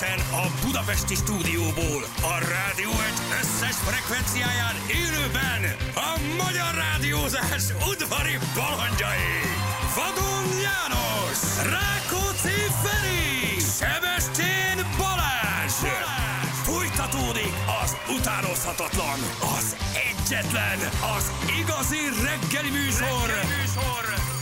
Egyenesen a Budapesti stúdióból, a rádió egy összes frekvenciáján élőben a magyar rádiózás udvari balandjai. Vadon János, Rákóczi Feri, Sebestyén Balázs. Balázs. Fújtatódik az utánozhatatlan, az egyetlen, az igazi reggeli műsor, reggeli műsor.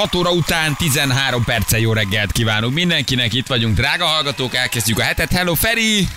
6 óra után 13 perce jó reggelt kívánunk mindenkinek, itt vagyunk, drága hallgatók, elkezdjük a hetet. Hello Feri!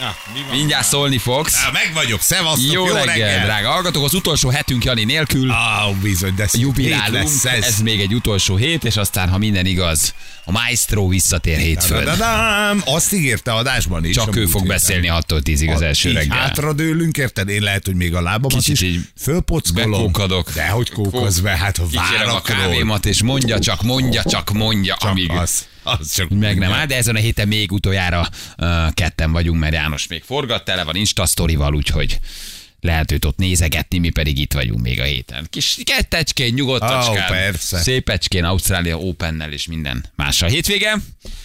Na? Mindjárt szólni fogsz. Á, meg vagyok, szevasztok, Jó, jó, reggel, reggel. drága hallgatók, az utolsó hetünk Jani nélkül. Á, bizony, de Jubilálunk, lesz ez. ez. még egy utolsó hét, és aztán, ha minden igaz, a Maestro visszatér hétfőn. Dadadám, azt ígérte adásban is. Csak ő fog héten. beszélni 6-tól 10-ig az első így reggel. hátradőlünk, érted? Én lehet, hogy még a lábamat Kicsit is fölpockolom. bekókadok. De hogy kókasz be, hát ha Kicserem a várakról. kávémat, és mondja csak, mondja csak, mondja, Csak amíg az, az csak meg nem áll, de ezen a héten még utoljára uh, ketten vagyunk, mert János még forgat, tele van Insta sztorival, úgyhogy lehet őt ott nézegetni, mi pedig itt vagyunk még a héten. Kis kettecskén, nyugodtacskán, Ó, persze. szépecskén, Ausztrália Opennel és minden mással. Hétvége?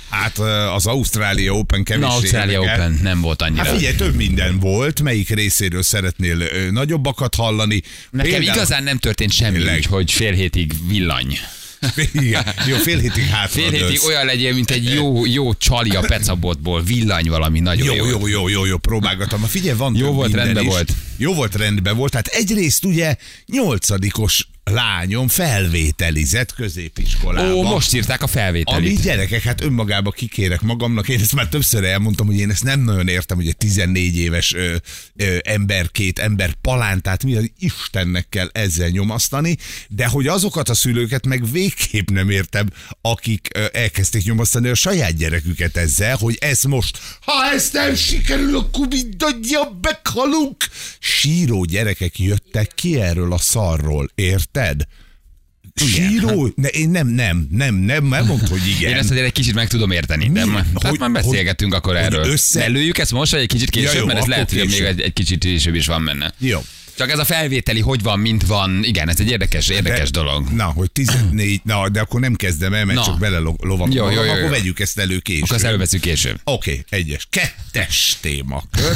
Hát az Ausztrália Open kevés Na, Ausztrália Open nem volt annyira. Hát figyelj, több minden volt. Melyik részéről szeretnél nagyobbakat hallani? Nekem Például- igazán nem történt semmi, úgyhogy fél hétig villany. Igen. Jó, fél hétig hátra Fél hétig dőlsz. olyan legyen, mint egy jó, jó csali a pecabotból, villany valami nagyon Jó, jó. jó, jó, jó, próbálgatom. Figyelj, van Jó volt, rendben is. volt. Jó volt, rendben volt. Hát egyrészt ugye nyolcadikos lányom felvételizett középiskolába. Ó, most írták a Ami felvételit. gyerekek, hát önmagába kikérek magamnak, én ezt már többször elmondtam, hogy én ezt nem nagyon értem, hogy egy 14 éves ö, ö, ember, két ember palántát mi az Istennek kell ezzel nyomasztani, de hogy azokat a szülőket meg végképp nem értem, akik ö, elkezdték nyomasztani a saját gyereküket ezzel, hogy ez most, ha ez nem sikerül, akkor mindannyian meghalunk. Síró gyerekek jöttek ki erről a szarról, érted? Síró? Ne, én nem, nem, nem, nem, nem mondta, hogy igen. Én ezt azért egy kicsit meg tudom érteni, de ma, tehát Hogy- már beszélgettünk akkor hogy erről. össze- Előjük ezt most, vagy egy kicsit később, Ja, jó, mert ez akkor lehet, hogy még később. egy, egy kicsit később is van benne. Jó. Csak ez a felvételi, hogy van, mint van, igen, ez egy érdekes, érdekes De- dolog. Na, hogy 14, na, de akkor nem kezdem el, mert Na. csak bele lovakolom. Jó, jó, jó, Akkor jó. vegyük ezt elő később. Akkor ezt előveszünk később. Oké, egyes. Kettes témakör.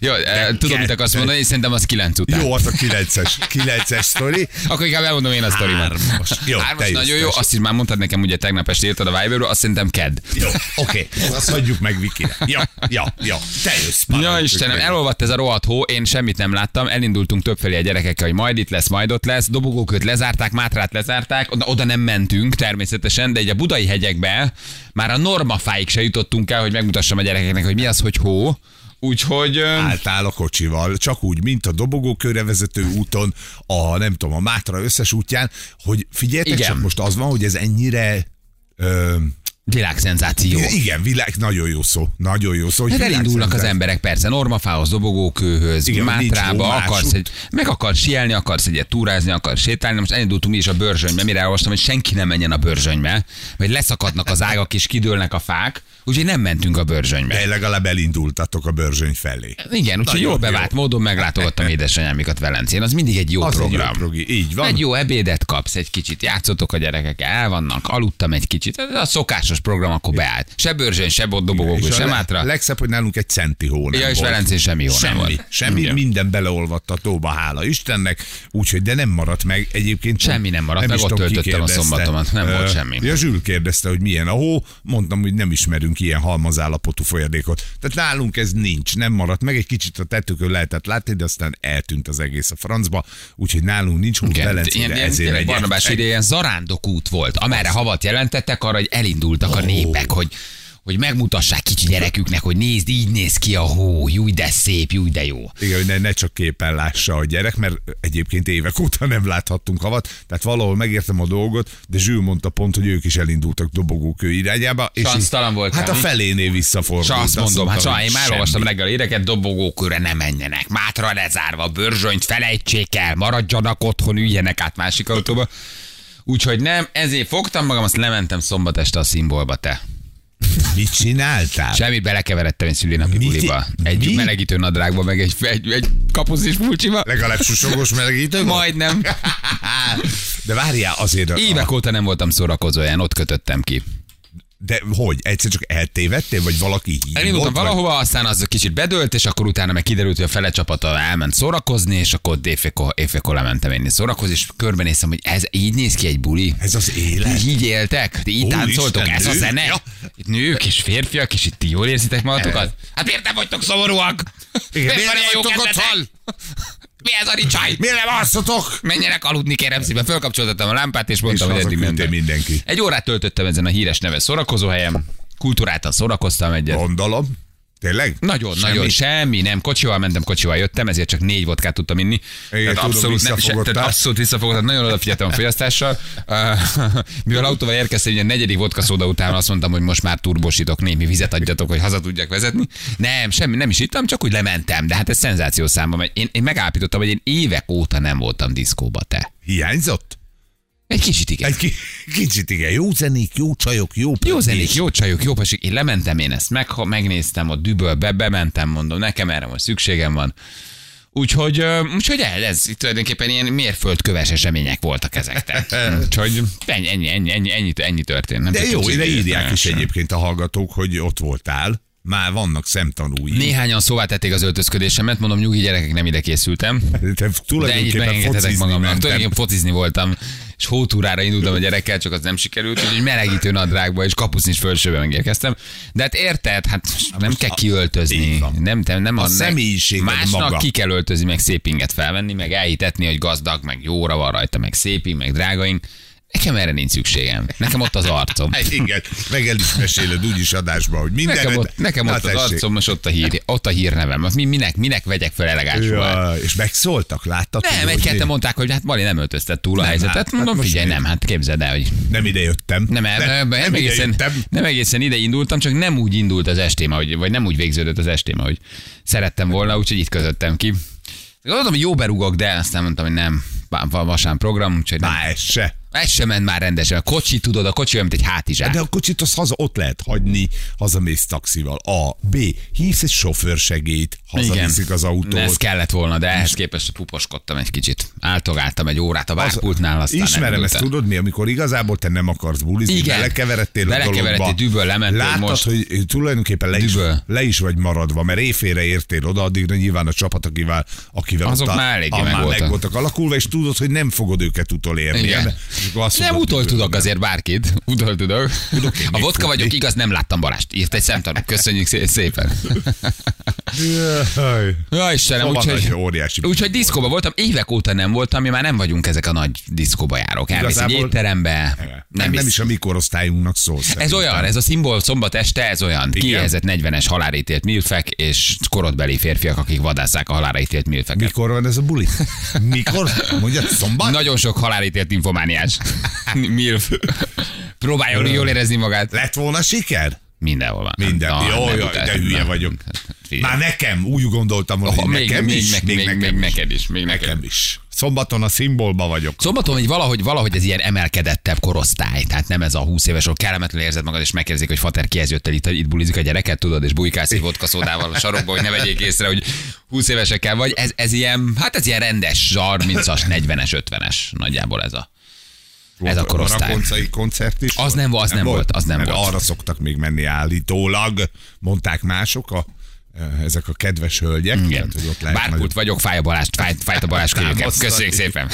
Jó, eh, tudom, mit akarsz mondani, és szerintem az 9 után. Jó, az a kilences, kilences sztori. Akkor inkább elmondom én a sztorimat. Hármas. Jó, Hármas nagyon jó, azt is már mondtad nekem, ugye tegnap este írtad a Viberről, azt szerintem kedd. Jó, oké, azt hagyjuk meg Vikire. Jó, jó, jó. Te jössz. Ja, Istenem, elolvadt ez a rohadt hó, én semmit nem láttam, elindultunk többfelé a gyerekekkel, hogy majd itt lesz, majd ott lesz, dobogóköt lezárták, Mátrát lezárták, oda, oda nem mentünk természetesen, de egy a budai hegyekbe már a normafáig se jutottunk el, hogy megmutassam a gyerekeknek, hogy mi az, hogy hó. Úgyhogy... Álltál a kocsival, csak úgy, mint a dobogókörre vezető úton, a nem tudom, a Mátra összes útján, hogy figyeljetek Igen. csak most az van, hogy ez ennyire ö, Világszenzáció. igen, világ, nagyon jó szó, nagyon jó szó. hogy Hát elindulnak az emberek persze, normafához, dobogókőhöz, Igen, Mátrába, akarsz egy, meg akarsz sielni, akarsz egyet túrázni, akarsz sétálni, most elindultunk mi is a börzsönybe, mire elolvastam, hogy senki nem menjen a börzsönybe, vagy leszakadnak az ágak és kidőlnek a fák, úgyhogy nem mentünk a börzsönybe. De legalább elindultatok a börzsöny felé. Igen, úgyhogy jól bevált jó. módon meglátogattam édesanyámikat Velencén, az mindig egy jó Az egy jó program. progi, így van. Egy jó ebédet kapsz, egy kicsit játszotok a gyerekek, el vannak, aludtam egy kicsit. Ez a szokásos program akkor beállt. Se bőrzsön, se És se mátra. legszebb, hogy nálunk egy centi hó nem Ja, és. Velencén semmi hó nem semmi, volt. Semmi, Igen. minden beleolvadt a tóba, hála Istennek, úgyhogy de nem maradt meg egyébként. Semmi nem maradt meg, is ott töltöttem a szombatomat, nem volt semmi. Ja, Zsül kérdezte, hogy milyen a hó, mondtam, hogy nem ismerünk ilyen halmazállapotú folyadékot. Tehát nálunk ez nincs, nem maradt meg, egy kicsit a tetőkön lehetett látni, de aztán eltűnt az egész a francba, úgyhogy nálunk nincs hó, Velencére ezért ilyen egy Barnabás ilyen zarándok út volt, amerre havat jelentettek, arra, hogy elindultak a népek, hogy hogy megmutassák kicsi gyereküknek, hogy nézd, így néz ki a hó, júj, de szép, júj, de jó. Igen, hogy ne, ne csak képen lássa a gyerek, mert egyébként évek óta nem láthattunk havat, tehát valahol megértem a dolgot, de Zsül mondta pont, hogy ők is elindultak dobogókő irányába. És Sansztalan volt Hát a felénél visszafordult. És azt mondom, hát hogy én már olvastam reggel éreket, dobogókőre ne menjenek, mátra lezárva, bőrzsönyt felejtsék el, maradjanak otthon, üljenek át másik autóba. Úgyhogy nem, ezért fogtam magam, azt lementem szombat este a szimbolba, te. Mit csináltál? Semmit belekeveredtem egy szülinapi Mi? buliba. Egy Mi? melegítő nadrágba, meg egy, egy, egy kapuszis pulcsiba. Legalább susogos melegítő? Majdnem. De várjál azért. a- Évek óta nem voltam szórakozóján, ott kötöttem ki. De hogy? Egyszer csak eltévedtél, vagy valaki hívott? Elindultam vagy- valahova, aztán az kicsit bedőlt, és akkor utána meg kiderült, hogy a fele csapata elment szórakozni, és akkor éjfékor, éjfékor lementem én szórakozni, és körbenéztem, hogy ez így néz ki egy buli. Ez az élet. Így éltek? Ti így Úristen, táncoltok? Ez a nők? zene? Ja. Itt nők és férfiak, és itt ti jól érzitek magatokat? Hát miért nem vagytok szomorúak? Igen, Miért miért vagytok otthon? Mi ez a ricsaj? Miért nem alszotok? Menjenek aludni, kérem szépen. Fölkapcsoltattam a lámpát, és mondtam, És hogy eddig mentem. mindenki. Egy órát töltöttem ezen a híres neves szórakozóhelyen. Kultúráltan szórakoztam egyet. Gondolom. Tényleg? Nagyon, Semmi? nagyon semmi, nem. Kocsival mentem, kocsival jöttem, ezért csak négy vodkát tudtam inni. Igen, tudom, abszolút, nem, se, tehát abszolút visszafogott, tehát nagyon odafigyeltem a fogyasztással. Mivel autóval érkeztem, ugye a negyedik vodka szóda után azt mondtam, hogy most már turbosítok, némi vizet adjatok, hogy haza tudjak vezetni. Nem, semmi, nem is ittam, csak úgy lementem. De hát ez szenzáció számba megy. Én, én megállapítottam, hogy én évek óta nem voltam diszkóba, te. Hiányzott? Egy kicsit igen. Egy ki- kicsit igen. Jó zenék, jó csajok, jó Jó pörgés. zenék, jó csajok, jó pasik. Én lementem én ezt, meg, megnéztem a dübölbe, bementem, mondom, nekem erre most szükségem van. Úgyhogy, úgyhogy ez, ez itt tulajdonképpen ilyen mérföldköves események voltak ezek. Tehát, úgyhogy ennyi, ennyi, ennyi, ennyi, ennyi, ennyi történt. Nem De jó, ide írják is egyébként a hallgatók, hogy ott voltál. Már vannak szemtanúi. Néhányan szóvá tették az öltözködésemet, mondom, nyugi gyerekek, nem ide készültem. Te De ennyit megengedhetek magamnak. Tulajdonképpen focizni voltam, és hótúrára indultam a gyerekkel, csak az nem sikerült, úgyhogy melegítő nadrágba és kapusznis fölsőbe megérkeztem. De hát érted, hát nem kell kiöltözni. Nem, nem, nem A személyiséged Másnak maga. ki kell öltözni, meg szép inget felvenni, meg elhitetni, hogy gazdag, meg jóra van rajta, meg szép ing, meg drágaink. Nekem erre nincs szükségem. Nekem ott az arcom. Hát Igen, meg el is meséled úgyis adásban, hogy minden. Nekem ott, nekem ott az arcom, most ott a, hír, ott a hírnevem. Azt mi, minek, minek vegyek fel elegáns? Ja, és megszóltak, láttad? Nem, hogy egy-ketten én mondták, hogy hát Mari nem öltöztet túl a Nem, helyzetet. hát- Mondom, hát figyelj, nem, hát képzeld el, hogy Nem ide jöttem. nem, nem, nem, nem, egészen, jöttem. nem egészen ide indultam, csak nem úgy indult az estém, ahogy, vagy nem úgy végződött az estém, ahogy szerettem volna, úgyhogy itt közöttem ki. Gondoltam, hogy jó berugok, de aztán mondtam, hogy nem, van vasán program, úgyhogy nem. Már ez se. Ez sem ment már rendesen. A kocsi, tudod, a kocsi olyan, mint egy hátizsák. De a kocsit az haza, ott lehet hagyni, hazamész taxival. A, B, hívsz egy sofőrsegélyt, hazaviszik az autót. Ez kellett volna, de ehhez képest puposkodtam egy kicsit. Áltogáltam egy órát a bárpultnál, aztán Ismerem ezt, tudod mi, amikor igazából te nem akarsz bulizni, Igen. belekeveredtél a dologba. düböl, lementél Láttad, most. hogy tulajdonképpen le is, Düböl. le is vagy maradva, mert éjfélre értél oda, addigra nyilván a csapat, akivel, akivel Azok ott már eléggé meg voltak. meg voltak alakulva, és tudod, hogy nem fogod őket utolérni. Igen. Nem utol tudok nem. azért bárkit. Utol tudok. Tudok A vodka vagyok, igaz, nem láttam Balást. Írt egy szemtanú. Köszönjük szé- szépen. Jaj. Ja, Istenem, Szóval úgyhogy, óriási úgyhogy diszkóba voltam. Évek óta nem voltam, mi már nem vagyunk ezek a nagy diszkóba járók. Elmész egy étterembe. Nem, Nem, nem is. is a mi korosztályunknak szól. Ez olyan, ez a szimbol szombat este, ez olyan. Kijelzett 40-es halálítélt milfek és korodbeli férfiak, akik vadásszák a halálra ítélt milfeket. Mikor van ez a buli? Mikor? Mondja, szombat? Nagyon sok halálítélt infomániás. Milf. Próbáljon jól érezni magát. Lett volna siker? Mindenhol van. Minden. Na, jó, jó, de hülye vagyok. hát figyelj. Már nekem, úgy gondoltam, hogy Oh, még, nekem még, is. még, még, még, neked is. Még neked. Nekem is. Szombaton a szimbolba vagyok. Szombaton, hogy valahogy, valahogy ez ilyen emelkedettebb korosztály, tehát nem ez a 20 éves, ahol kellemetlenül érzed magad, és megkérdezik, hogy fater kihez jött el itt, itt bulizik a gyereket, tudod, és bujkálsz egy vodka szódával a sarokba, hogy ne vegyék észre, hogy 20 évesekkel vagy. Ez, ez ilyen, hát ez ilyen rendes 30-as, 40-es, 50-es, nagyjából ez a. Ez a korosztály. A koncai koncert is. Az nem volt, az nem volt, az nem volt. Arra szoktak még menni állítólag, mondták mások, a, ezek a kedves hölgyek. Igen. Tehát, hogy ott lehet Bárpult nagyon- vagyok, fáj a balást, fáj, fájt a balást kölyöket. Támasztani. Köszönjük szépen.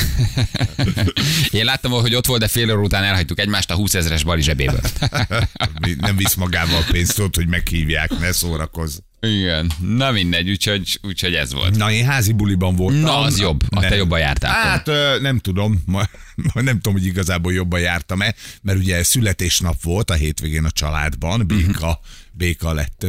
Én láttam, hogy ott volt, de fél óra után elhagytuk egymást a 20 ezeres bali zsebéből. Nem visz magával pénzt, tudod, hogy meghívják, ne szórakozz. Igen, na mindegy, úgyhogy, úgyhogy ez volt. Na, én házi buliban voltam. Na, az jobb. A te jobban jártál. Hát nem tudom, ma, ma nem tudom, hogy igazából jobban jártam-e, mert ugye születésnap volt a hétvégén a családban, Béka, Béka lett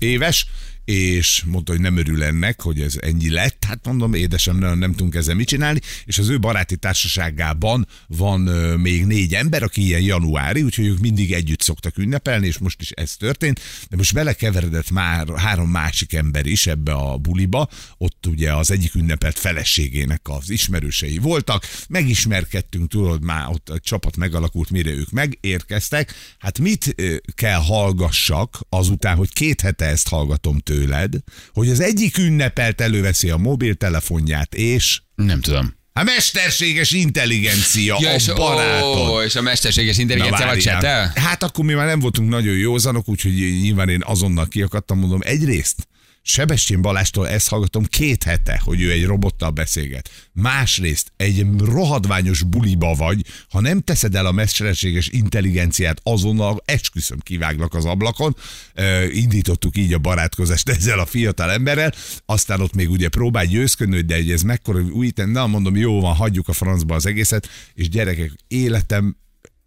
éves, és mondta, hogy nem örül ennek, hogy ez ennyi lett. Hát mondom, édesem, nem, nem tudunk ezzel mit csinálni, és az ő baráti társaságában van még négy ember, aki ilyen januári, úgyhogy ők mindig együtt szoktak ünnepelni, és most is ez történt, de most belekeveredett már három másik ember is ebbe a buliba, ott ugye az egyik ünnepelt feleségének az ismerősei voltak, megismerkedtünk, tudod, már ott a csapat megalakult, mire ők megérkeztek. Hát mit kell hallgassak azután, hogy két hete ezt hallgatom tőled, hogy az egyik ünnepelt előveszi a mobiltelefonját, és Nem tudom. a mesterséges intelligencia, Ja, és, a barátod. ó, és a mesterséges intelligencia várjál. csetel? Hát akkor mi már nem voltunk nagyon józanok, úgyhogy nyilván én azonnal kiakadtam, mondom, egyrészt Sebestyén Balástól ezt hallgatom két hete, hogy ő egy robottal beszélget. Másrészt egy rohadványos buliba vagy, ha nem teszed el a mesterséges intelligenciát, azonnal esküszöm kiváglak az ablakon. Ö, indítottuk így a barátkozást ezzel a fiatal emberrel, aztán ott még ugye próbál győzködni, de hogy ez mekkora újítani, na mondom, jó van, hagyjuk a francba az egészet, és gyerekek, életem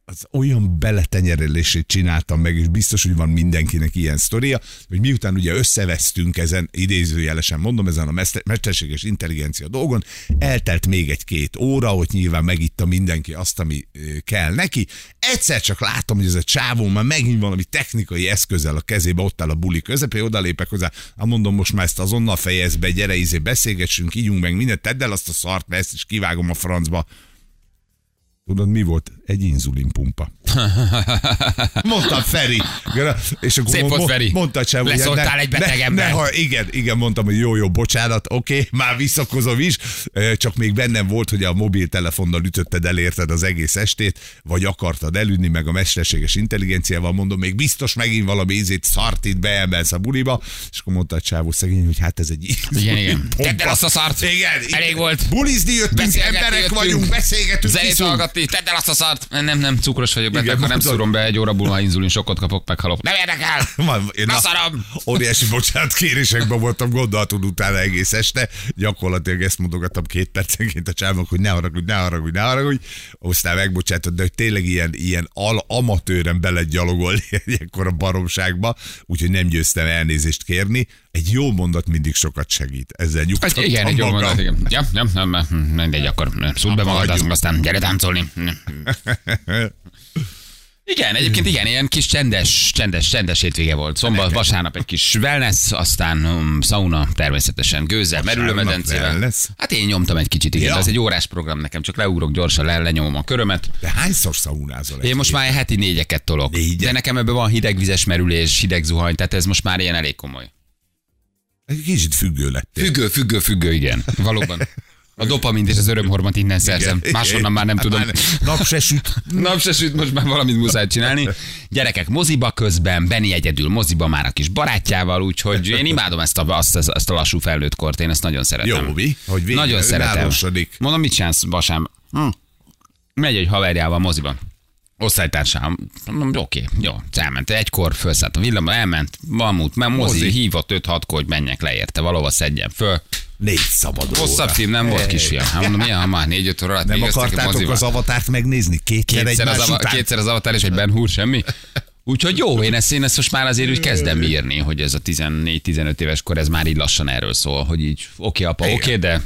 az olyan beletenyerelését csináltam meg, és biztos, hogy van mindenkinek ilyen sztoria, hogy miután ugye összevesztünk ezen, idézőjelesen mondom, ezen a mester- mesterséges intelligencia dolgon, eltelt még egy-két óra, hogy nyilván megitta mindenki azt, ami kell neki. Egyszer csak látom, hogy ez a csávó már megint valami technikai eszközzel a kezébe, ott áll a buli közepén, odalépek hozzá, hát mondom, most már ezt azonnal fejezd be, gyere, izé, beszélgessünk, ígyunk meg mindent, tedd el azt a szart, mert ezt is kivágom a francba. Tudod, mi volt? Egy inzulinpumpa. Mondta Feri. És akkor Szép mo- volt, Feri. Mondta Cseh, Leszóltál egy beteg ne, embert. ne, ha, igen, igen, mondtam, hogy jó, jó, bocsánat, oké, okay, már visszakozom is, csak még bennem volt, hogy a mobiltelefonnal ütötted el, érted az egész estét, vagy akartad elünni, meg a mesterséges intelligenciával, mondom, még biztos megint valami ízét szart itt beemelsz a buliba, és akkor mondta a csávó szegény, hogy hát ez egy Igen, igen. Tedd el azt a szart. Igen, igen. Elég volt. Bulizni jöttünk, emberek jöttünk. vagyunk, beszélgetünk, tedd el azt a szart. Nem, nem, cukros vagyok beteg, ha nem szúrom be egy óra múlva, inzulin sokkot kapok, meghalok. Nem érdekel! Én a- szarom! Óriási bocsánat kérésekben voltam, gondolatod utána egész este. Gyakorlatilag ezt mondogattam két percenként a csávok, hogy ne haragudj, ne haragudj, ne haragudj. Aztán megbocsátod, de hogy tényleg ilyen, ilyen al- amatőren belegyalogolni egy ekkora baromságba, úgyhogy nem győztem elnézést kérni. Egy jó mondat mindig sokat segít. Ezzel Hát nyugtattam igen, egy jó mondat, igen. Ja, ja, nem, nem, mindegy, akkor szúd be magad, aztán gyere táncolni. Igen, egyébként igen, ilyen kis csendes, csendes, csendes hétvége volt. Szombat, vasárnap egy kis wellness, aztán um, sauna, természetesen gőzzel, merülőmedencével. Hát én nyomtam egy kicsit, igen, Ja. ez egy órás program nekem, csak leugrok gyorsan, le, lenyomom a körömet. De hányszor szaunázol? Én most már heti négyeket tolok. Négyet? De nekem ebben van hidegvizes merülés, hideg zuhany, tehát ez most már ilyen elég komoly. Egy kicsit függő lettél. Függő, függő, függő, igen. Valóban. A dopamint és az örömhormont innen szerzem. Máshonnan már nem Hát tudom. Nap se süt. Nap se süt, most már valamit muszáj csinálni. Gyerekek moziba közben, Benni egyedül moziba már a kis barátjával, úgyhogy én imádom ezt a, azt, ezt a lassú felnőtt kort, én ezt nagyon szeretem. Jó, mi? Hogy végre Nagyon szeretem. Mondom, mit csinálsz, Basám? Hm. Megy egy haverjával moziba. Osztálytársam, mondom, oké, jó, elment. Egykor felszállt a villamba, elment, mamut, mert mozi, Mozi. hívott 5 6 hogy menjek le érte, valahova szedjen föl. Négy szabad Hosszabb óra. film nem volt kisfiam. Hát mondom, milyen, ha már 4-5 óra alatt Nem akartátok az avatárt megnézni? Kétszer, kétszer az, ava, kétszer az avatar és egy Ben Hur, semmi. Úgyhogy jó, én ezt, én ezt most már azért úgy kezdem írni, hogy ez a 14-15 éves kor, ez már így lassan erről szól, hogy így oké, apa, Igen. oké, de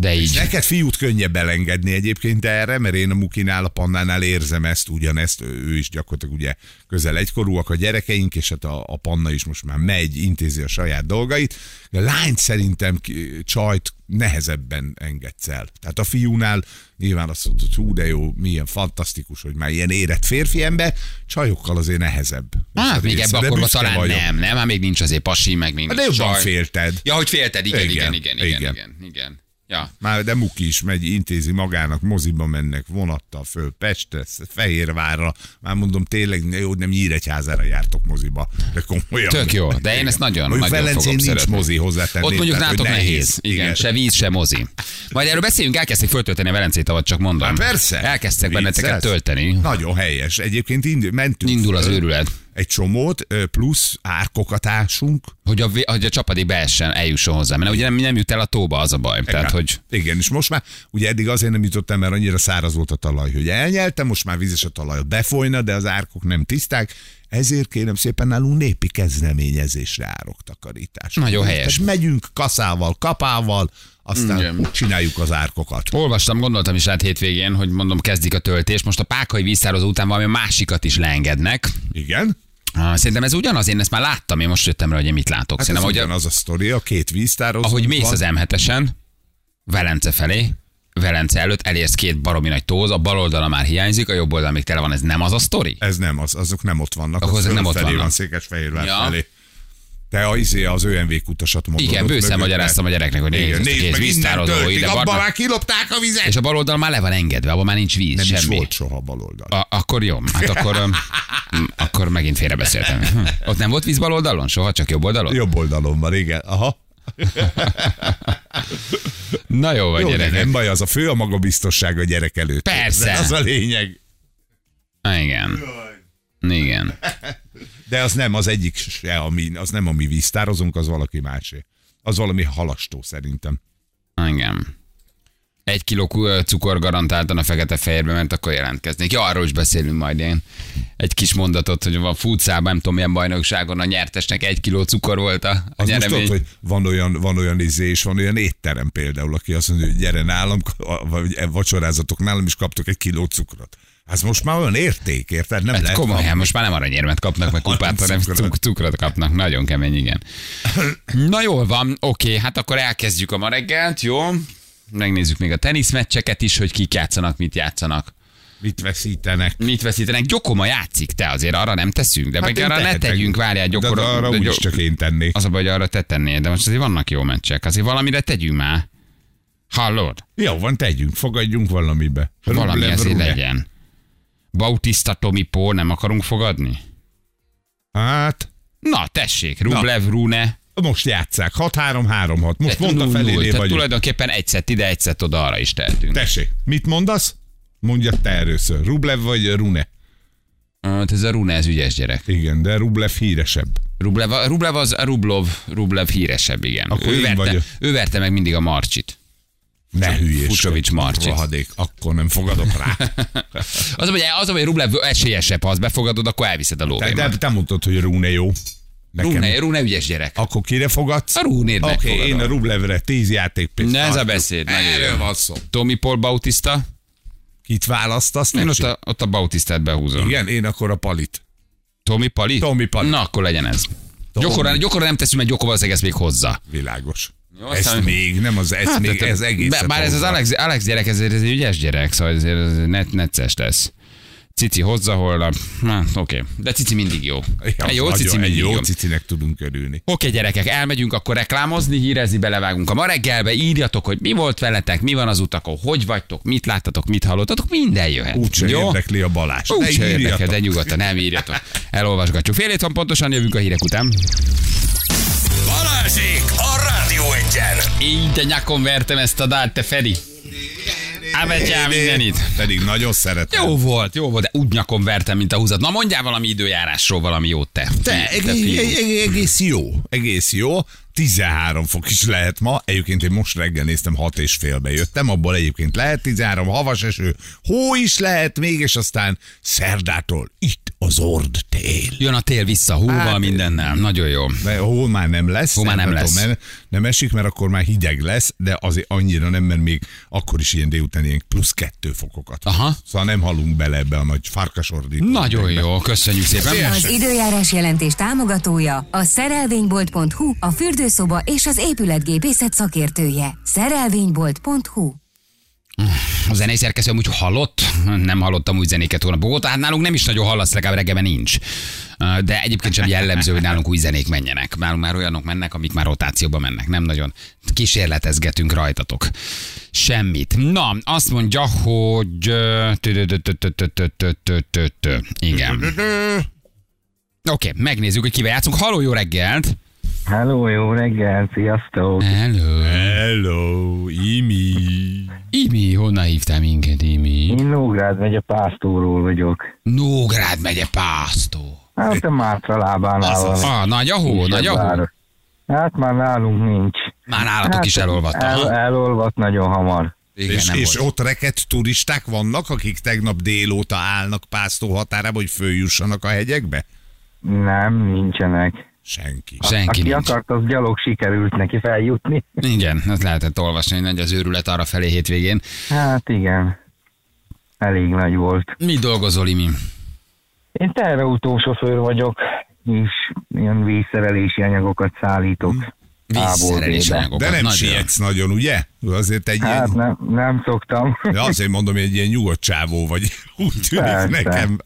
de így. Neked fiút könnyebb elengedni egyébként erre, mert én a Mukinál, a Pannánál érzem ezt, ugyanezt, ő is gyakorlatilag ugye közel egykorúak a gyerekeink, és hát a, a Panna is most már megy, intézi a saját dolgait. A lányt szerintem csajt nehezebben engedsz el. Tehát a fiúnál nyilván azt mondod, hogy hú, de jó, milyen fantasztikus, hogy már ilyen érett férfi ember, csajokkal azért nehezebb. Hát még ebben De akkor talán vagyok. nem, nem, hát még nincs azért pasi, meg még Hát de jobban csaj. félted. Ja, hogy félted, igen, Igen, igen, igen, igen, igen. igen, igen. Ja. Már de Muki is megy, intézi magának, moziba mennek, vonattal föl, Pestre, Fehérvárra. Már mondom, tényleg jó, nem Nyíregyházára jártok moziba, de komolyan. Tök jó, de én Igen. ezt nagyon, Mondjuk nagyon Velencén fogom nincs szeretni. mozi hozzátenni. Ott mondjuk hogy nálatok nehéz. Igen, se víz, se mozi. Majd erről beszéljünk, elkezdték föltölteni a Velencét, avagy csak mondom. Hát persze. Elkezdtek benneteket tölteni. Nagyon helyes. Egyébként ind- mentünk. Indul az őrület. Egy csomót, plusz árkokat ásunk. Hogy a, hogy a csapadék beessen, eljusson hozzá. Mert ugye nem, nem jut el a tóba, az a baj. Tehát, Igen. hogy Igen, és most már, ugye eddig azért nem jutottam, mert annyira száraz volt a talaj, hogy elnyeltem, most már vízes a talaj, befolyna, de az árkok nem tiszták. Ezért kérem szépen nálunk népi kezdeményezésre ároktakarítás. Nagyon helyes. Tehát megyünk kaszával, kapával, aztán Igen. csináljuk az árkokat. Olvastam, gondoltam is át hétvégén, hogy mondom, kezdik a töltés. Most a pákai víztározó után valami másikat is leengednek. Igen? Szerintem ez ugyanaz, én ezt már láttam, én most jöttem rá, hogy én mit látok. Hát Szerintem, ez ugyanaz a sztori, a két víztározó. ahogy mész az M7-esen, Velence felé, Velence előtt elérsz két baromi nagy tóz, a bal oldala már hiányzik, a jobb oldal még tele van, ez nem az a sztori? Ez nem az, azok nem ott vannak. Akkor az ezek nem ott vannak. van Székesfehérvár Ja. felé. Te a, izé, az ÖMV kutasat mondod. Igen, bőszen magyaráztam a gyereknek, hogy nézd, a nézd meg, víztározó ide abban már kilopták a vizet. És a bal oldal már le van engedve, abban már nincs víz, nem semmi. is volt soha baloldal. A, akkor jó, hát akkor, akkor megint félrebeszéltem. Hm. Ott nem volt víz bal oldalon? Soha, csak jobb oldalon? Jobb oldalon van, igen. Aha. Na jó vagy, Jó, de gyerekek. nem baj, az a fő a magabiztosság a gyerek előtt. Persze. Az a lényeg. Ah, Igen. Igen. De az nem az egyik se, ami, az nem a mi víztározunk, az valaki másé. Az valami halastó szerintem. Ah, Igen. Egy kiló cukor garantáltan a fekete fehérbe ment, akkor jelentkeznék. Ja, arról is beszélünk majd én. Egy kis mondatot, hogy van futszában, nem tudom milyen bajnokságon a nyertesnek egy kiló cukor volt a, a Az most nyeremény. tudod, hogy van olyan, van olyan izé, és van olyan étterem például, aki azt mondja, hogy gyere nálam, vagy vacsorázatok nálam, is kaptok egy kiló cukrot. Ez most már olyan érték, érted? Nem Hát lehet komolyan, kapni. most már nem aranyérmet kapnak, meg kupát, Hanem cukrot. cuk- cukrot kapnak. Nagyon kemény, igen. Na jól van, oké, hát akkor elkezdjük a ma reggelt, jó? Megnézzük még a teniszmeccseket is, hogy kik játszanak, mit játszanak. Mit veszítenek? Mit veszítenek? Gyokoma játszik, te azért arra nem teszünk, de meg én arra ne tehetek. tegyünk, várjál, De gyokora. arra de úgyis gyo- csak én tennék. Az a baj, hogy arra te tennél, de most azért vannak jó meccsek. Azért valamire tegyünk már. Hallod? Jó, van, tegyünk, fogadjunk valamibe. Valami Rublev, ezért Rune. legyen. Bautista Tomi Pó, nem akarunk fogadni? Hát, Na, tessék, Rublev, Rune. Most játszák. 6-3-3-6. Most pont a Null, null. felénél Tehát vagyunk. tulajdonképpen egy szett ide, egy szett oda arra is tehetünk. Tessék, mit mondasz? Mondja te először. Rublev vagy Rune? Hát ez a Rune, ez ügyes gyerek. Igen, de Rublev híresebb. Rublev, Rublev az a Rublov, Rublev híresebb, igen. Akkor ő, verte, vagyok. ő verte meg mindig a Marcsit. Ne hülyés. Fucsovics Marcsi. Rohadék, akkor nem fogadok rá. Az, hogy az, hogy Rublev esélyesebb, ha azt befogadod, akkor elviszed a Te, lóvémat. de te mondtad, hogy Rune jó. Nekem. Rune, Rune ügyes gyerek. Akkor kire fogadsz? A Rúnét Oké, megfogadom. én a Rublevre 10 játékpénzt. Ne ez a beszéd, nagyon Erről van szó. Tomi Paul Bautista? Kit választasz? Én ott a, ott a Bautistát behúzom. Igen, én akkor a Palit. Tomi Pali? Tomi Pali. Na, akkor legyen ez. Gyokora, gyokora nem teszünk, mert Gyokor valószínűleg ezt még hozza. Világos. Jó, ez aztán- még, nem az, ez hát, még, ez egész. Bár ez az Alex, Alex gyerek, ez, ez egy ügyes gyerek, szóval ezért ez net, necces lesz. Cici hozza holnap. Na, oké. De Cici mindig jó. Ja, egy jó nagyon- Cici egy mindig jó jó. cicinek tudunk örülni. Oké, gyerekek, elmegyünk akkor reklámozni, hírezni, belevágunk a ma reggelbe, írjatok, hogy mi volt veletek, mi van az utakon, hogy vagytok, mit láttatok, mit hallottatok, minden jöhet. Úgyse érdekli a Balázs. Úgy Ne se érdekel, de nyugodtan nem írjatok. Elolvasgatjuk. Fél van pontosan, jövünk a hírek után. Balázsék a Rádió Egyen! Így te nyakon vertem ezt a dalt, te Feri. Ábetyál mindenit. Pedig nagyon szeretem. Jó volt, jó volt, de úgy nyakon vertem, mint a húzat. Na mondjál valami időjárásról valami jót te. Te, fiú. egész, egész jó, egész jó. 13 fok is lehet ma. Egyébként én most reggel néztem, 6 és félbe jöttem, abból egyébként lehet 13, havas eső, hó is lehet még, és aztán szerdától itt az ord tél. Jön a tél vissza, húval, Hát, mindennel. Nagyon jó. De hol már nem lesz. Hol már nem tudom, lesz. mert nem esik, mert akkor már hideg lesz, de azért annyira nem, mert még akkor is ilyen délután ilyen plusz kettő fokokat. Aha. Szóval nem halunk bele ebbe a nagy farkasordító. Nagyon jó, köszönjük szépen. Az időjárás jelentés támogatója a szerelvénybolt.hu, a fürdőszoba és az épületgépészet szakértője. Szerelvénybolt.hu a zenei szerkesztő amúgy hallott, nem hallottam úgy zenéket volna Bogotá, hát nálunk nem is nagyon hallasz, legalább reggelben nincs. De egyébként sem jellemző, hogy nálunk új zenék menjenek. Nálunk már olyanok mennek, amik már rotációba mennek. Nem nagyon kísérletezgetünk rajtatok. Semmit. Na, azt mondja, hogy... Igen. Oké, megnézzük, hogy kivel játszunk. haló jó reggelt! Hello, jó reggel, sziasztok! Hello. Hello, Imi. Imi, honnan hívtál minket, Imi? Én Nógrád megye Pásztóról vagyok. Nógrád megye Pásztó. Hát a Mátra lábánál van. Ah, nagy a hó, nagy a hó. város. Hát már nálunk nincs. Már nálatok is elolvadt. El, elolvadt nagyon hamar. Igen, és, és volt. ott reket turisták vannak, akik tegnap délóta állnak Pásztó határába, hogy följussanak a hegyekbe? Nem, nincsenek. Senki. Senki Aki nincs. akart, az gyalog sikerült neki feljutni. Igen, ezt lehetett olvasni, hogy nagy az őrület arra felé hétvégén. Hát igen, elég nagy volt. Mi dolgozol, Imi? Én teherautósofőr vagyok, és ilyen vízszerelési anyagokat szállítok. A-ból Vízszerelés B-be. anyagokat. De nem nagyon. sietsz nagyon, ugye? Azért egy Hát ilyen... nem, nem szoktam. Ja, azért mondom, hogy egy ilyen nyugodt csávó vagy. Úgy tűnik Persze. nekem.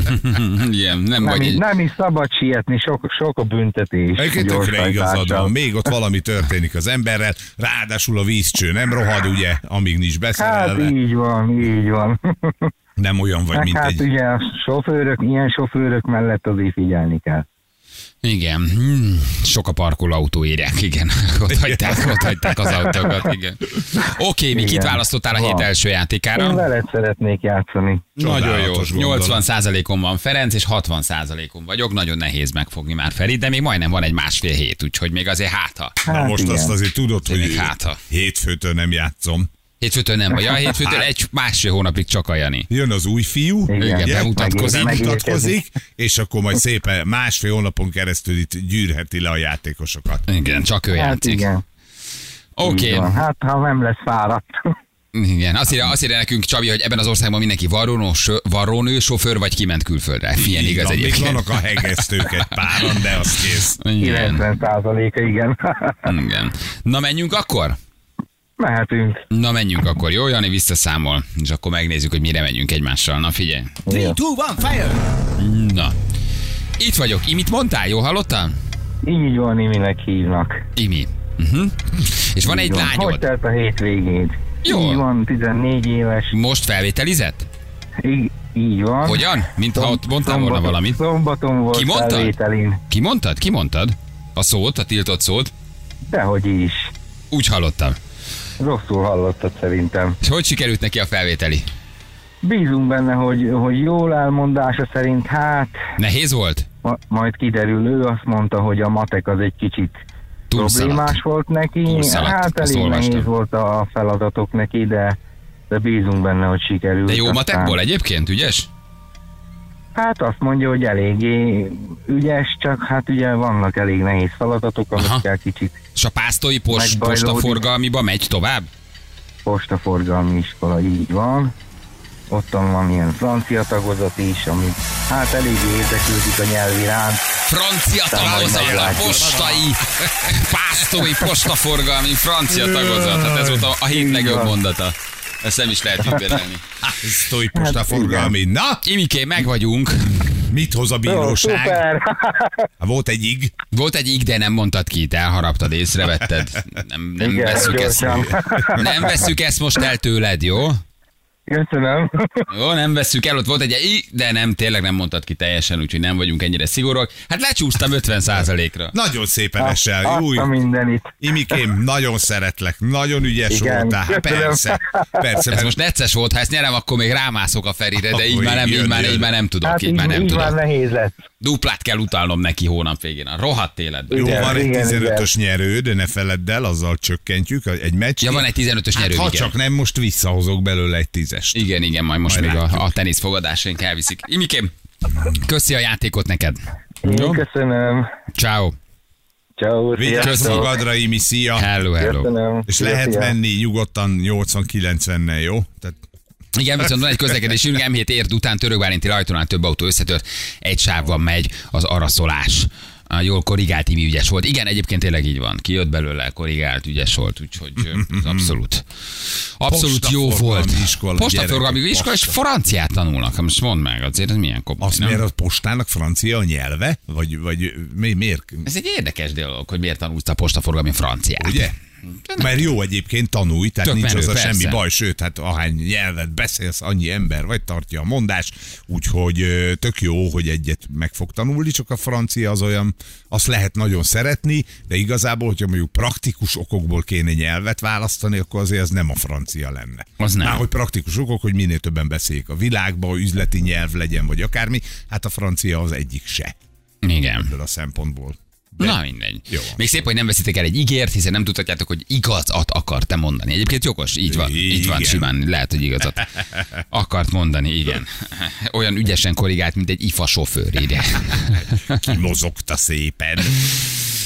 Igen, nem Nem, vagy is, egy... nem is szabad sietni, sok, sok a büntetés. Egyébként tökre igazad van. Még ott valami történik az emberrel, ráadásul a vízcső nem rohad, ugye, amíg nincs Hát beszerelve. így van, így van. Nem olyan vagy, Meg mint hát egy... ugye a sofőrök, ilyen sofőrök mellett azért figyelni kell. Igen, hmm, sok a parkolóautó írják, igen. Ott hagyták, ott hagyták az autókat, igen. Oké, mi kit választottál a hét első Én játékára? veled szeretnék játszani. Nagyon jó. Csodálatos gondolat. 80%-on van Ferenc, és 60%-on vagyok. Nagyon nehéz megfogni már Feri, de még majdnem van egy másfél hét, úgyhogy még azért hátha. Na Hát most igen. azt azért tudod, hogy hátha. hétfőtől nem játszom. Hétfőtől nem vagy. Ja, hétfőtől egy másfél hónapig csak a Jani. Jön az új fiú, Igen, ugye, bemutatkozik. bemutatkozik, és akkor majd szépen másfél hónapon keresztül itt gyűrheti le a játékosokat. Igen, csak ő Hát játszik. igen. Oké, van. Hát ha nem lesz fáradt. igen. Azt írja, azt írja nekünk Csabi, hogy ebben az országban mindenki varrónő, varrónő sofőr vagy kiment külföldre. Milyen igaz van, Még egyébként. vannak a hegesztők egy páran, de az kész. Igen. 90 százaléka, igen. Igen. Na menjünk akkor? Mehetünk. Na menjünk akkor, jó? Jani visszaszámol, és akkor megnézzük, hogy mire menjünk egymással. Na figyelj. Jó. Na. Itt vagyok. Imit mondtál? Jó hallottál? Így van, Iminek hívnak. Imi. Uh-huh. És van egy Így van. Hogy lányod. telt a hétvégéd? Jó. Így van, 14 éves. Most felvételizett? Így, így van. Hogyan? Mintha ott mondtál volna Szombaton- valamit. Szombaton volt Ki mondta? felvételin. Ki mondtad? Ki mondtad? A szót, a tiltott szót? Dehogy is. Úgy hallottam. Rosszul hallottad szerintem. És hogy sikerült neki a felvételi? Bízunk benne, hogy, hogy jól elmondása szerint, hát Nehéz volt? ma, majd kiderül, ő azt mondta, hogy a matek az egy kicsit Túlszaladt. problémás volt neki. Túlszaladt, Hát elég olvastam. nehéz volt a feladatok neki, de, de bízunk benne, hogy sikerül. De jó matekból egyébként, ügyes? Hát azt mondja, hogy eléggé ügyes, csak hát ugye vannak elég nehéz feladatok, amikkel kicsit És a pásztói post, postaforgalmiba megy tovább? postaforgalmi iskola így van. Ottan van ilyen francia tagozat is, ami hát eléggé érdeklődik a nyelv iránt. Francia tagozat, a postai, pásztói postaforgalmi francia tagozat. Hát ez volt a, a hét legjobb mondata. Ezt nem is lehet ügybenelni. Sztói posta forgalmi. Na, Imiké, meg vagyunk. mit hoz a Jó, bíróság? szuper! Volt egy ig, Volt egy ig, de nem mondtad ki, te elharaptad, észrevetted. Nem, nem, Igen, veszük ezt, nem veszük ezt most el tőled, jó? Köszönöm. Jó, nem veszük el, ott volt egy i, de nem, tényleg nem mondtad ki teljesen, úgyhogy nem vagyunk ennyire szigorúak. Hát lecsúsztam 50%-ra. nagyon szépen esel. Azt Új, a mindenit. Imikém, nagyon szeretlek, nagyon ügyes Igen, voltál. Hát köszönöm. persze, persze. Ez mert- most necces volt, ha ezt nyerem, akkor még rámászok a Ferire, de így már nem, így jön, már, jön. így már nem tudok, Hát így már nem így már tudok. nehéz lesz. Duplát kell utalnom neki hónap végén, a rohadt életben. Jó, Igen, van egy igen, 15-ös nyerő, de ne feledd el, azzal csökkentjük egy meccs. Ja, van egy 15-ös hát, nyerő, ha igen. csak nem, most visszahozok belőle egy tízest. Igen, igen, majd most Majd még a, látjuk. a tenisz fogadásaink elviszik. Imikém, köszi a játékot neked. Én köszönöm. Ciao. Ciao, Vigyázz sziasztok. magadra, Imi, szia! Hello, hello. Köszönöm. És lehet menni nyugodtan 80-90-nel, jó? Tehát Igen, viszont van egy közlekedésünk, M7 érd után Törökbálinti rajtonál több autó összetört, egy sávban megy az araszolás. Ah, Jól korrigált, imi ügyes volt. Igen, egyébként tényleg így van. Kijött belőle, korrigált, ügyes volt, úgyhogy abszolút. Abszolút jó volt. iskola, Postaforgalmi iskola, és franciát tanulnak. Hát Most mondd meg, azért ez milyen komoly, azt nem? miért a postának francia a nyelve? Vagy, vagy mi, miért? Ez egy érdekes dolog, hogy miért tanulsz a postaforgalmi franciát. Ugye? Mert jó egyébként tanulj, tehát Tök nincs menő, az a persze. semmi baj, sőt, hát ahány nyelvet beszélsz, annyi ember vagy, tartja a mondás, úgyhogy tök jó, hogy egyet meg fog tanulni, csak a francia az olyan, azt lehet nagyon szeretni, de igazából, hogyha mondjuk praktikus okokból kéne nyelvet választani, akkor azért ez nem a francia lenne. Az nem. Már hogy praktikus okok, hogy minél többen beszéljék a világban, üzleti nyelv legyen, vagy akármi, hát a francia az egyik se Igen. ebből a szempontból. Na mindegy. Jó. Még szép, hogy nem veszitek el egy ígért, hiszen nem tudhatjátok, hogy igazat akart-e mondani. Egyébként jogos, így van. Így van, Igen. simán lehet, hogy igazat akart mondani, igen. Olyan ügyesen korrigált, mint egy ifa sofőr, ide. Kimozogta szépen.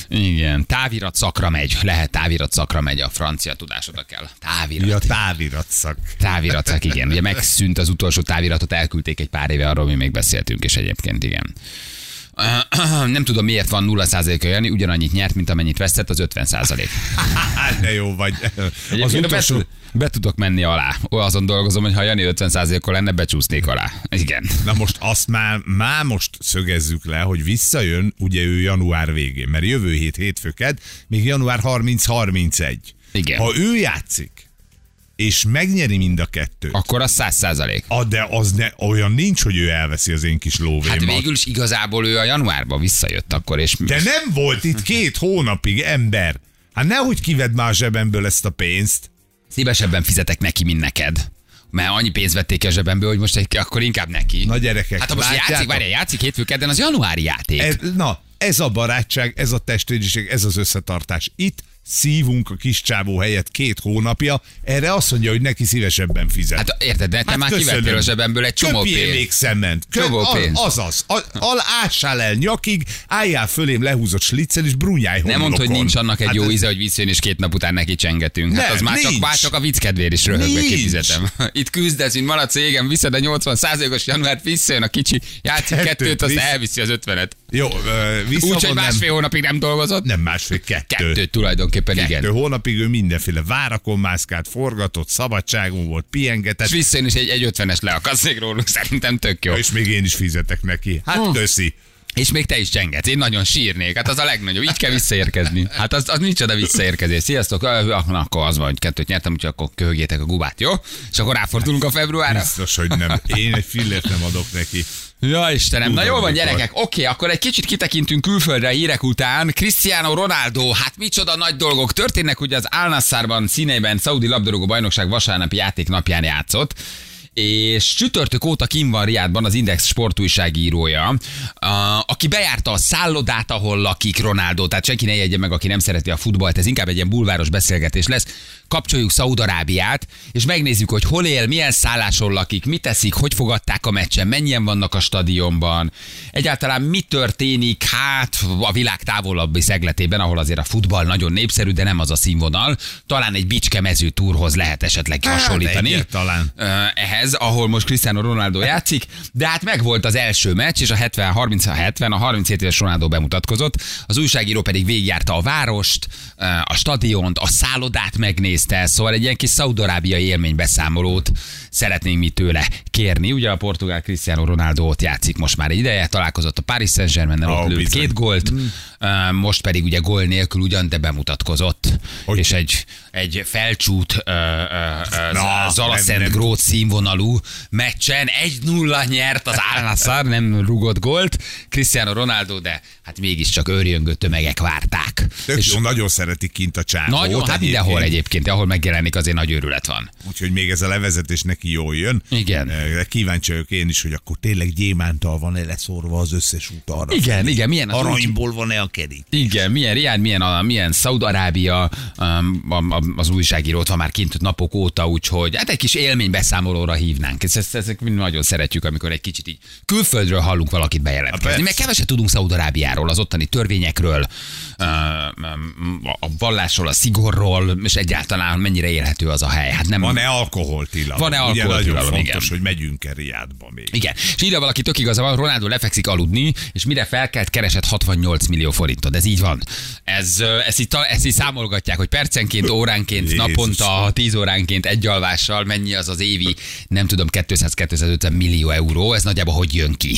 Igen, távirat szakra megy. Lehet távirat szakra megy, a francia tudásodra kell. Távirat. Ja, táviratszak. Táviratszak, igen. Ugye megszűnt az utolsó táviratot, elküldték egy pár éve, arról mi még beszéltünk, és egyébként igen. Nem tudom, miért van 0%-a Jani, ugyanannyit nyert, mint amennyit vesztett, az 50%. Hát, de jó vagy. Az Egyébként utolsó... be, be tudok menni alá. Azon dolgozom, hogy ha Jani 50%-kal lenne, becsúsznék alá. Igen. Na most azt már, már most szögezzük le, hogy visszajön, ugye ő január végén, mert jövő hét hétfőked, még január 30-31. Igen. Ha ő játszik, és megnyeri mind a kettőt, Akkor az 100%. a, de az ne, olyan nincs, hogy ő elveszi az én kis lóvémat. Hát végül is igazából ő a januárban visszajött akkor, és De nem volt itt két hónapig ember. Hát nehogy kivedd már a zsebemből ezt a pénzt. szívesebben fizetek neki, mint neked. Mert annyi pénzt vették a zsebemből, hogy most egy, akkor inkább neki. Na gyerekek, Hát ha most látjátok? játszik, várjál, játszik hétfő kedden, az januári játék. Ez, na, ez a barátság, ez a testvériség, ez az összetartás. Itt szívunk a kis csávó helyett két hónapja, erre azt mondja, hogy neki szívesebben fizet. Hát érted, de te már kivettél a zsebemből egy csomó Köpjél pénzt. még szement. Csomó a- pénzt. Azaz. A, al, ássál el nyakig, álljál fölém lehúzott sliccel, és brunjálj Nem mondd, hogy nincs annak egy Hát jó íze, hogy visszajön, és két nap után neki csengetünk. Hát Nem, az már csak, nincs. már csak a vicc kedvéért is röhögve Nincs. kifizetem. Itt küzdesz, mint malac égen, viszed a 80%-os januárt, visszajön a kicsi, játszik Kettőt kettőt, azt visz. elviszi az ötvenet. Jó, ö, Úgy, hogy visszavonom. másfél hónapig nem dolgozott. Nem másfél, kettő. Kettőt tulajdonképpen, Kettő igen. hónapig ő mindenféle várakon mászkált, forgatott, szabadságon volt, pihengetett, És visszajön, és egy, egy ötvenes leakadsz még róluk, szerintem tök jó. és még én is fizetek neki. Hát Hm. köszi. És még te is csengetsz. Én nagyon sírnék. Hát az a legnagyobb. Így kell visszaérkezni. Hát az, az micsoda visszaérkezés. Sziasztok. Na, akkor az van, hogy kettőt nyertem, úgyhogy akkor köhögjétek a gubát, jó? És akkor ráfordulunk a februárra. Biztos, hogy nem. Én egy fillért nem adok neki. Ja, Istenem. Na jól van, gyerekek. Oké, akkor egy kicsit kitekintünk külföldre a hírek után. Cristiano Ronaldo, hát micsoda nagy dolgok történnek, ugye az Al Nassrban színeiben Szaudi labdarúgó bajnokság vasárnapi játéknapján játszott és csütörtök óta kim van Riádban az Index sportújságírója, aki bejárta a szállodát, ahol lakik Ronaldo, tehát senki ne jegye meg, aki nem szereti a futballt, ez inkább egy ilyen bulváros beszélgetés lesz. Kapcsoljuk Szaudarábiát, és megnézzük, hogy hol él, milyen szálláson lakik, mit teszik, hogy fogadták a meccsen, mennyien vannak a stadionban, egyáltalán mi történik, hát a világ távolabbi szegletében, ahol azért a futball nagyon népszerű, de nem az a színvonal. Talán egy bicske mező túrhoz lehet esetleg Hát, hasonlítani egyáltalán. ö, ehhez, ahol most Cristiano Ronaldo játszik, de hát megvolt az első meccs, és a 70, 30, a 70, a 37 éves Ronaldo bemutatkozott, az újságíró pedig végigjárta a várost, ö, a stadiont, a szállodát megnézte, szóval egy ilyen kis szaudarábiai élménybeszámolót szeretnénk mi tőle kérni. Ugye a portugál Cristiano Ronaldo ott játszik most már egy ideje, találkozott a Paris Saint-Germain-nel, Ó, ott lőtt bizony. két gólt, Ö, most pedig ugye gól nélkül ugyan, de bemutatkozott, Hogy- és egy, egy felcsút ö, ö, Na, Zala nem- nem- Grót színvonalú meccsen 1-0 nyert az Al Nassr, nem rugott gólt. Cristiano Ronaldo, de hát mégiscsak őrjöngő tömegek várták. Tök jó, nagyon szeretik kint a csávót. Nagyon, hát mindenhol egyébként, ahol megjelenik, azért nagy őrület van. Úgyhogy még ez a levezetés neki jól jön. Igen. Eh, Kíváncsi vagyok én is, hogy akkor tényleg gyémántal van-e leszorva az összes út arra. Igen, felé. igen, milyen Aranyból van-e a kerék? Igen, milyen Riád, milyen, a, milyen Szaud-Arábia, um, az újságíró ott van már kint napok óta, úgyhogy hát egy kis élménybeszámolóra hívnánk. Ezt, ezt, ezt mind nagyon szeretjük, amikor egy kicsit így külföldről hallunk valakit bejelentkezni. persze. Mert keveset tudunk Szaud-Arábiáról, az ottani törvényekről, uh, um, a vallásról, a szigorról, és egyáltalán mennyire élhető az a hely. Hát nem, Van-e alkoholtilalom? Van-e Ugye nagyon igen. fontos, hogy megyünk-e Riádba még. Igen. És írja valaki tök igaza van, Ronaldo lefekszik aludni, és mire felkelt, keresett 68 millió forintot. Ez így van. Ez, ezt, így, ezt így számolgatják, hogy percenként, óránként, Jézus. naponta, 10 óránként egy alvással mennyi az az évi, nem tudom, 200-250 millió euró. Ez nagyjából hogy jön ki?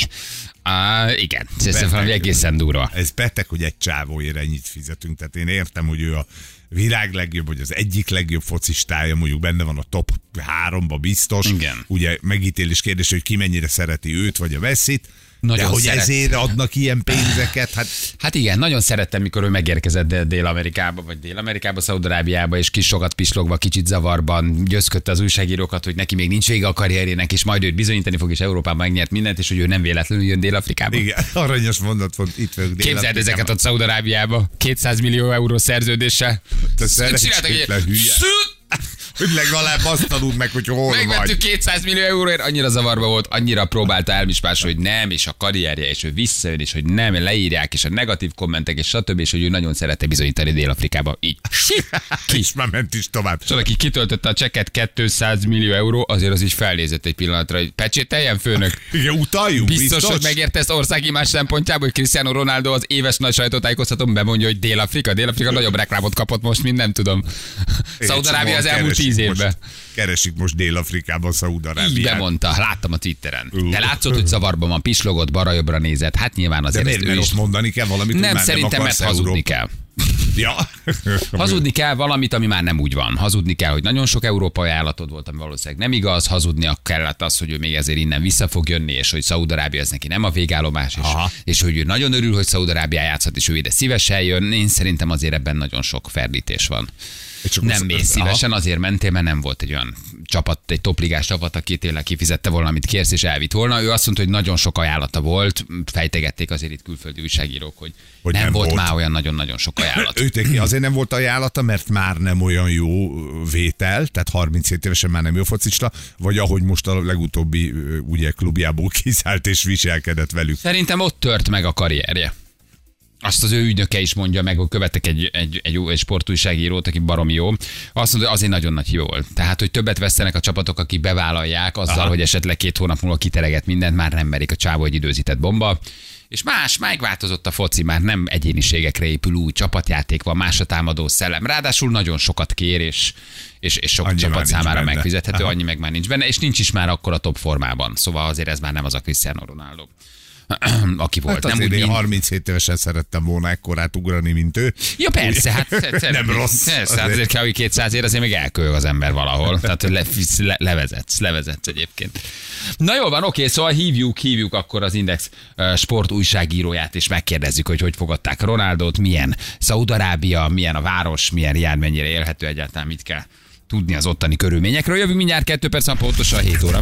Á, igen, ez valami egészen durva. Ez beteg, hogy egy csávóért ennyit fizetünk. Tehát én értem, hogy ő a világ legjobb, vagy az egyik legjobb focistája, mondjuk benne van a top háromba biztos. Igen. Ugye megítélés kérdés, hogy ki mennyire szereti őt, vagy a veszít. Nagyon De hogy szeret. ezért adnak ilyen pénzeket, hát Hát igen, nagyon szerettem, mikor ő megérkezett Dél- Dél-Amerikába, vagy Dél-Amerikába, Szaudarábiába, és kis sokat pislogva, kicsit zavarban győzködte az újságírókat, hogy neki még nincs vége a karrierjének, és majd őt bizonyítani fog, és Európában megnyert mindent, és hogy ő nem véletlenül jön Dél-Afrikába. igen, aranyos mondat volt, itt vagyok Képzeld ezeket ott Szaudarábiába, 200 millió euró szerződéssel. Te Csináltak egy hülye. Hogy legalább azt tanuld meg, hogy hol Megvettük vagy. 200 millió euróért, annyira zavarba volt, annyira próbálta elmispásolni, hogy nem, és a karrierje, és ő visszajön, és hogy nem, leírják, és a negatív kommentek, és stb. és hogy ő nagyon szerette bizonyítani Dél-Afrikába. Így. Ki? És már ment is tovább. És aki kitöltötte a csekket 200 millió euró, azért az is felnézett egy pillanatra, hogy pecsételjen főnök. Igen, utaljunk, Biztos, biztos? hogy megérte ezt országimás szempontjából, hogy Cristiano Ronaldo az éves nagy sajtótájékoztatón bemondja, hogy Dél-Afrika. Dél-Afrika nagyobb reklámot kapott most, mint nem tudom. Szaudarábia az elmúlt tíz évben. Most, keresik most Dél-Afrikában, Szaudarábiát. Így bemondta, láttam a Twitteren. De látszott, hogy zavarban van, pislogott, balra-jobbra nézett. Hát nyilván De azért miért, ezt ő mert is... most mondani kell valamit, Nem, szerintem, nem mert hazudni Európa- kell. Ja. Hazudni kell valamit, ami már nem úgy van. Hazudni kell, hogy nagyon sok európai ajánlatod volt, ami valószínűleg nem igaz. Hazudni kellett az, hogy ő még ezért innen vissza fog jönni, és hogy Szaudarábia ez neki nem a végállomás, és, Aha. és hogy ő nagyon örül, hogy Szaudarábia játszhat, és ő ide szívesen jön. Én szerintem azért ebben nagyon sok ferdítés van. Nem mész aha. szívesen, azért mentél, mert nem volt egy olyan csapat, egy topligás csapat, aki tényleg kifizette volna, amit kérsz, és elvitt volna. Ő azt mondta, hogy nagyon sok ajánlata volt, fejtegették azért itt külföldi újságírók, hogy, Hogy nem, nem volt, volt. már olyan nagyon-nagyon sok ajánlat. Őt azért nem volt ajánlata, mert már nem olyan jó vétel, tehát 37 évesen már nem jó focista, vagy ahogy most a legutóbbi ugye klubjából kiszállt és viselkedett velük. Szerintem ott tört meg a karrierje. Azt az ő ügynöke is mondja meg, hogy követek egy, egy, egy, egy sportújságírót, aki barom jó. Azt mondja, hogy azért nagyon nagy hiba volt. Tehát, hogy többet vesztenek a csapatok, akik bevállalják azzal, Aha. hogy esetleg két hónap múlva kitereget mindent, már nem merik a csávó egy időzített bomba. És más, megváltozott a foci, már nem egyéniségekre épül, új csapatjáték van, más a támadó szellem. Ráadásul nagyon sokat kér, és, és, és sok Annyi csapat számára benne. megfizethető, Aha. annyi meg már nincs benne, és nincs is már akkor a top formában. Szóval azért ez már nem az a Cristiano Ronaldo aki volt. Hát nem úgy, én mint, 37 évesen szerettem volna ekkorát ugrani, mint ő. Ja persze, hát Nem rossz. Persze, hát azért kell, hogy 200 ér, azért még elkölyög az ember valahol. Tehát le, le, levezetsz, levezetsz egyébként. Na jól van, oké, szóval hívjuk, hívjuk akkor az Index sport újságíróját, és megkérdezzük, hogy hogy fogadták Ronaldot, milyen Szaudarábia, milyen a város, milyen jár, mennyire élhető egyáltalán, mit kell tudni az ottani körülményekről. Jövünk mindjárt 2 perc, pontosan 7 óra.